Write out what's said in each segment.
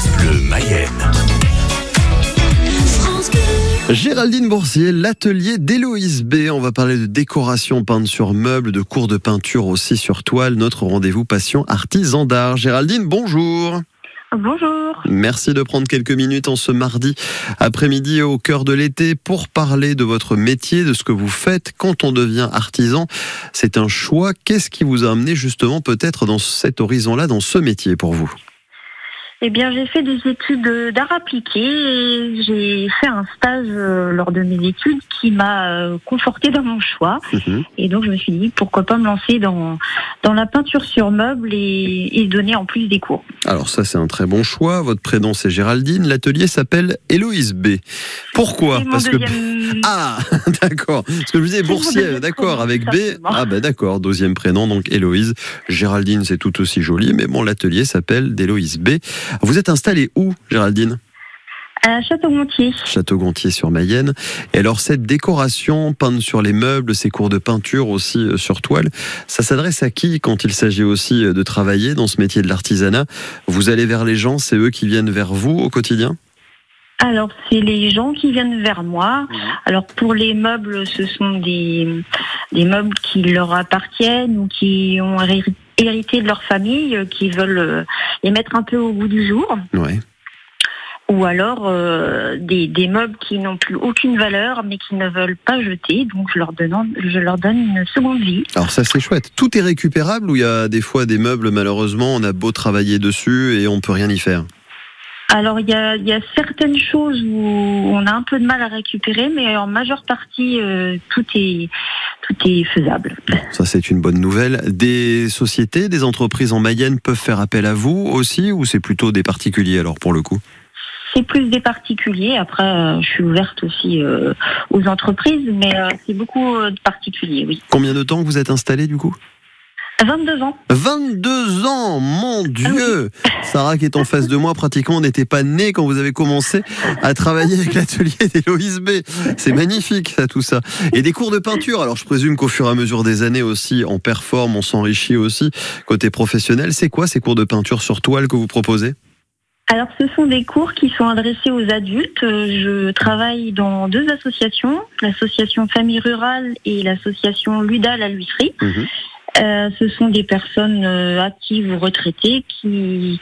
France Bleu Mayenne. Géraldine Boursier, l'atelier d'Héloïse B. On va parler de décoration peinte sur meubles, de cours de peinture aussi sur toile. Notre rendez-vous passion artisan d'art. Géraldine, bonjour. Bonjour. Merci de prendre quelques minutes en ce mardi après-midi au cœur de l'été pour parler de votre métier, de ce que vous faites quand on devient artisan. C'est un choix. Qu'est-ce qui vous a amené justement peut-être dans cet horizon-là, dans ce métier pour vous? Eh bien, j'ai fait des études d'art appliqué et j'ai fait un stage euh, lors de mes études qui m'a euh, conforté dans mon choix. Mhm. Et donc, je me suis dit, pourquoi pas me lancer dans, dans la peinture sur meubles et, et donner en plus des cours. Alors ça, c'est un très bon choix. Votre prénom, c'est Géraldine. L'atelier s'appelle Héloïse B. Pourquoi? Parce que... Ah, d'accord. Parce que je disais boursier, d'accord, avec B. Ah ben d'accord, deuxième prénom, donc Héloïse. Géraldine, c'est tout aussi joli, mais bon, l'atelier s'appelle d'Héloïse B. Vous êtes installée où, Géraldine à Château-Gontier. Château-Gontier sur Mayenne. Et alors cette décoration peinte sur les meubles, ces cours de peinture aussi euh, sur toile, ça s'adresse à qui quand il s'agit aussi euh, de travailler dans ce métier de l'artisanat? Vous allez vers les gens, c'est eux qui viennent vers vous au quotidien? Alors, c'est les gens qui viennent vers moi. Mhm. Alors, pour les meubles, ce sont des, des meubles qui leur appartiennent ou qui ont hérité de leur famille, euh, qui veulent les mettre un peu au bout du jour. Ouais ou alors euh, des, des, meubles qui n'ont plus aucune valeur mais qui ne veulent pas jeter. Donc je leur donne, je leur donne une seconde vie. Alors ça c'est chouette. Tout est récupérable ou il y a des fois des meubles malheureusement on a beau travailler dessus et on peut rien y faire? Alors il y a, y a, certaines choses où on a un peu de mal à récupérer, mais en majeure partie euh, tout est tout est faisable. Ça c'est une bonne nouvelle. Des sociétés, des entreprises en Mayenne peuvent faire appel à vous aussi, ou c'est plutôt des particuliers alors pour le coup? C'est plus des particuliers. Après, euh, je suis ouverte aussi euh, aux entreprises, mais euh, c'est beaucoup de particuliers, oui. Combien de temps vous êtes installé du coup? 22 ans. 22 ans, mon ah Dieu Sarah qui est en face de moi, pratiquement n'était pas née quand vous avez commencé à travailler avec l'atelier d'Héloïse B. C'est magnifique ça, tout ça. Et des cours de peinture, alors je présume qu'au fur et à mesure des années aussi, on performe, on s'enrichit aussi côté professionnel. C'est quoi ces cours de peinture sur toile que vous proposez? Alors, ce sont des cours qui sont adressés aux adultes. Je travaille dans deux associations, l'association Famille Rurale et l'association Ludal à l'huisserie. Mhm. Euh, ce sont des personnes euh, actives ou retraitées qui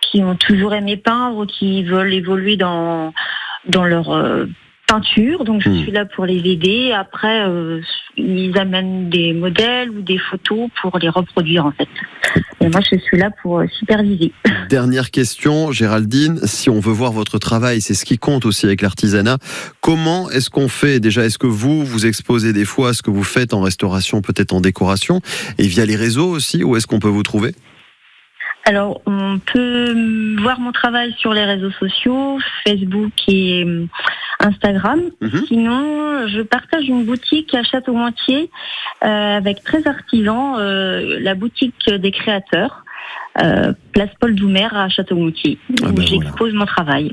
qui ont toujours aimé peindre, qui veulent évoluer dans dans leur euh, peinture, donc je hmm. suis là pour les aider. Après, euh, ils amènent des modèles ou des photos pour les reproduire en fait. Et moi, je suis là pour euh, superviser. Dernière question, Géraldine. Si on veut voir votre travail, c'est ce qui compte aussi avec l'artisanat. Comment est-ce qu'on fait Déjà, est-ce que vous vous exposez des fois à ce que vous faites en restauration, peut-être en décoration, et via les réseaux aussi Où est-ce qu'on peut vous trouver? Alors, on peut voir mon travail sur les réseaux sociaux, Facebook et euh, Instagram. Mhm. Sinon, je partage une boutique à Château-Montier euh, avec 13 artisans, euh, la boutique des créateurs, place Paul Doumer à Château-Montier, ah où ben j'expose mon travail.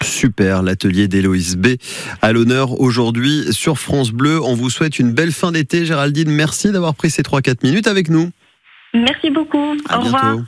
Super, l'atelier d'Héloïse B à l'honneur aujourd'hui sur France Bleu. On vous souhaite une belle fin d'été, Géraldine. Merci d'avoir pris ces 3-4 minutes avec nous. Merci beaucoup. Au revoir.